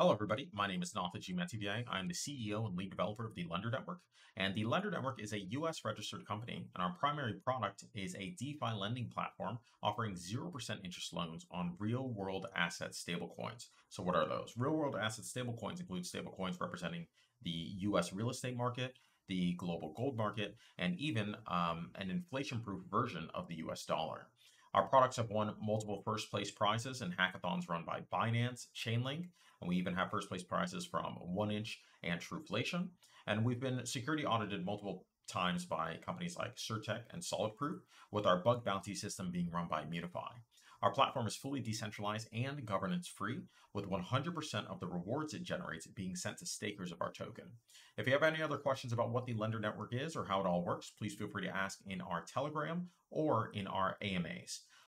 Hello, everybody. My name is Nathaji Metivier. I'm the CEO and lead developer of the Lendr Network. And the Lendr Network is a US registered company, and our primary product is a DeFi lending platform offering 0% interest loans on real world asset stablecoins. So, what are those? Real world asset stablecoins include stablecoins representing the US real estate market, the global gold market, and even um, an inflation proof version of the US dollar. Our products have won multiple first place prizes in hackathons run by Binance, Chainlink, and we even have first place prizes from 1inch and Truflation. And we've been security audited multiple times by companies like CertiK and SolidProof, with our bug bounty system being run by Immunefi. Our platform is fully decentralized and governance free, with 100% of the rewards it generates being sent to stakers of our token. If you have any other questions about what the Lendr Network is or how it all works, please feel free to ask in our Telegram or in our AMAs.